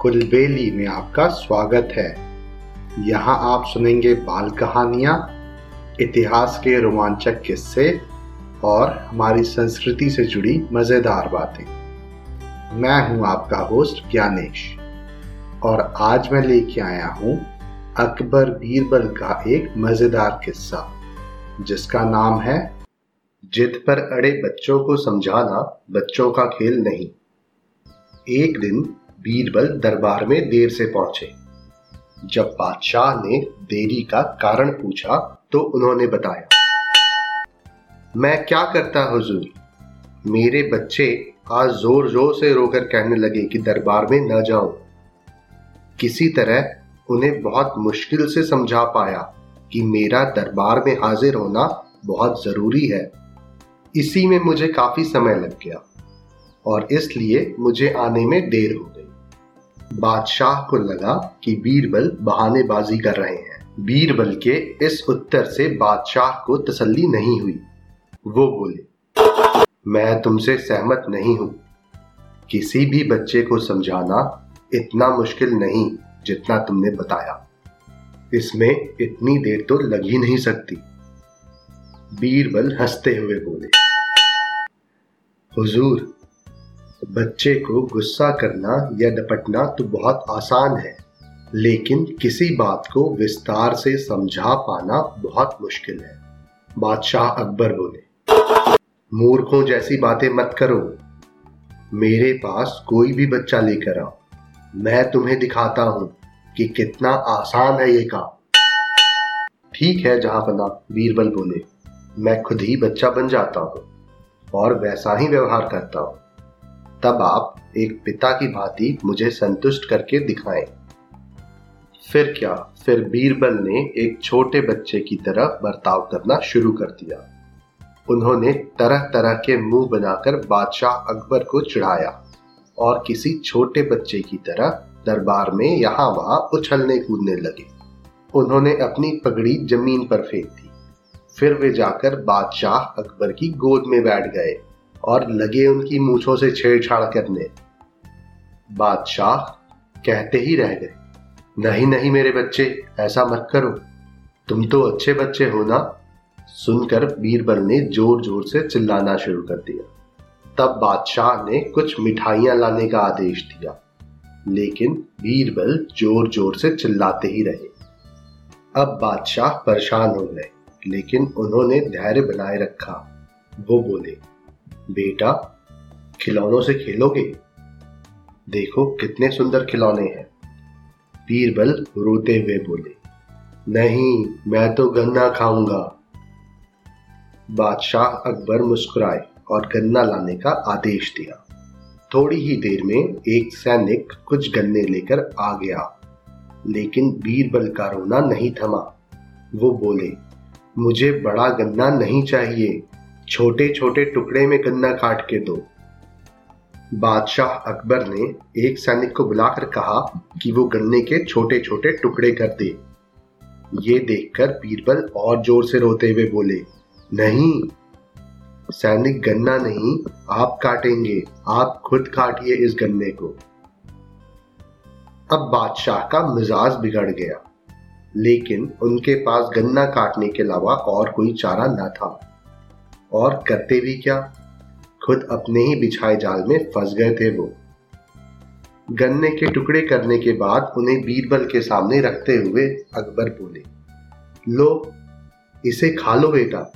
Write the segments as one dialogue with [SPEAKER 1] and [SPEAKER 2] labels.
[SPEAKER 1] कुलबेली में आपका स्वागत है। यहाँ आप सुनेंगे बाल कहानियाँ, इतिहास के रोमांचक किस्से और हमारी संस्कृति से जुड़ी मज़ेदार बातें। मैं हूँ आपका होस्ट ज्ञानेश और आज मैं लेके आया हूँ अकबर बीरबल का एक मज़ेदार किस्सा, जिसका नाम है, जिद पर अड़े बच्चों को समझाना बच्चों का खेल नहीं। एक दिन बीरबल दरबार में देर से पहुँचे। जब बादशाह ने देरी का कारण पूछा तो उन्होंने बताया, मैं क्या करता हुजूर? मेरे बच्चे आज ज़ोर ज़ोर से रोकर कहने लगे कि दरबार में न जाऊँ। किसी तरह उन्हें बहुत मुश्किल से समझा पाया कि मेरा दरबार में हाजिर होना बहुत ज़रूरी है। इसी में मुझे काफ़ी समय लग गया और इसलिए मुझे आने में देर हो गई। बादशाह को लगा कि बीरबल बहानेबाजी कर रहे हैं। बीरबल के इस उत्तर से बादशाह को तसल्ली नहीं हुई। वो बोले, मैं तुमसे सहमत नहीं हूँ। किसी भी बच्चे को समझाना इतना मुश्किल नहीं जितना तुमने बताया। इसमें इतनी देर तो लग ही नहीं सकती। बीरबल हँसते हुए बोले, हुजूर बच्चे को गुस्सा करना या डपटना तो बहुत आसान है, लेकिन किसी बात को विस्तार से समझा पाना बहुत मुश्किल है। बादशाह अकबर बोले, मूर्खों जैसी बातें मत करो। मेरे पास कोई भी बच्चा लेकर आओ। मैं तुम्हें दिखाता हूँ कि कितना आसान है ये काम। ठीक है जहाँ बना बीरबल बोले, मैं खुद ही बच्चा बन जाता हूँ और वैसा ही व्यवहार करता हूँ। तब आप एक पिता की भांति मुझे संतुष्ट करके दिखाएँ। फिर क्या? फिर बीरबल ने एक छोटे बच्चे की तरह बर्ताव करना शुरू कर दिया। उन्होंने तरह तरह के मुँह बनाकर बादशाह अकबर को चिढ़ाया और किसी छोटे बच्चे की तरह दरबार में यहाँ वहाँ उछलने कूदने लगे। उन्होंने अपनी पगड़ी ज़मीन पर फेंक दी। फिर वे जाकर बादशाह अकबर की गोद में बैठ गए। और लगे उनकी मूछों से छेड़छाड़ करने। बादशाह कहते ही रह गए, नहीं नहीं मेरे बच्चे, ऐसा मत करो। तुम तो अच्छे बच्चे हो ना? सुनकर बीरबल ने ज़ोर ज़ोर से चिल्लाना शुरू कर दिया। तब बादशाह ने कुछ मिठाइयाँ लाने का आदेश दिया, लेकिन बीरबल ज़ोर ज़ोर से चिल्लाते ही रहे। अब बादशाह परेशान हो गए, लेकिन उन्होंने धैर्य बनाए रखा। वो बोले बेटा, खिलौनों से खेलोगे? देखो कितने सुंदर खिलौने हैं। बीरबल रोते हुए बोले, नहीं, मैं तो गन्ना खाऊँगा। बादशाह अकबर मुस्कुराए और गन्ना लाने का आदेश दिया। थोड़ी ही देर में एक सैनिक कुछ गन्ने लेकर आ गया, लेकिन बीरबल का रोना नहीं थमा। वो बोले, मुझे बड़ा गन्ना नहीं चाहिए। छोटे छोटे टुकड़े में गन्ना काट के दो। बादशाह अकबर ने एक सैनिक को बुलाकर कहा कि वो गन्ने के छोटे छोटे टुकड़े कर दे। ये देखकर बीरबल और ज़ोर से रोते हुए बोले, नहीं, सैनिक गन्ना नहीं, आप काटेंगे, आप खुद काटिए इस गन्ने को। अब बादशाह का मिजाज बिगड़ गया, लेकिन उनके पास गन्ना काटने के अलावा और कोई चारा न था। और करते भी क्या? खुद अपने ही बिछाए जाल में फंस गए थे वो। गन्ने के टुकड़े करने के बाद उन्हें बीरबल के सामने रखते हुए अकबर बोले, लो, इसे खा लो बेटा।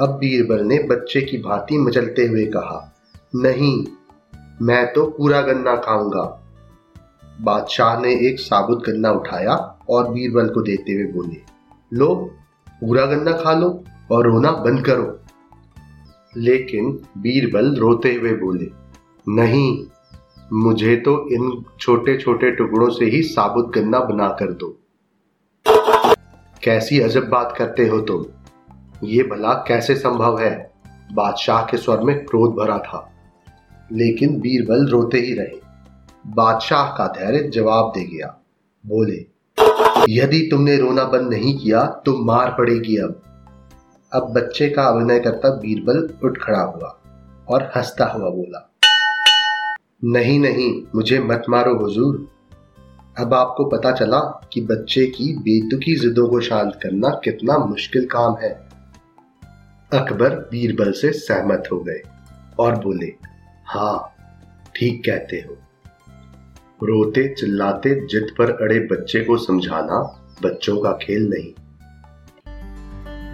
[SPEAKER 1] अब बीरबल ने बच्चे की भांति मचलते हुए कहा, नहीं, मैं तो पूरा गन्ना खाऊँगा। बादशाह ने एक साबुत गन्ना उठाया और बीरबल को देते हुए बोले, लो, पूरा गन्ना खा लो। और रोना बंद करो। लेकिन बीरबल रोते हुए बोले, नहीं, मुझे तो इन छोटे छोटे टुकड़ों से ही साबुत गन्ना बना कर दो। कैसी अजब बात करते हो तुम। ये भला कैसे संभव है? बादशाह के स्वर में क्रोध भरा था। लेकिन बीरबल रोते ही रहे। बादशाह का धैर्य जवाब दे गया। बोले, यदि तुमने रोना बंद नहीं किया तो मार पड़ेगी अब। अब बच्चे का अभिनय करता बीरबल उठ खड़ा हुआ और हंसता हुआ बोला, नहीं नहीं, मुझे मत मारो हुजूर। अब आपको पता चला कि बच्चे की बेतुकी जिदों को शांत करना कितना मुश्किल काम है। अकबर बीरबल से सहमत हो गए और बोले हाँ ठीक कहते हो। रोते चिल्लाते जिद पर अड़े बच्चे को समझाना बच्चों का खेल नहीं।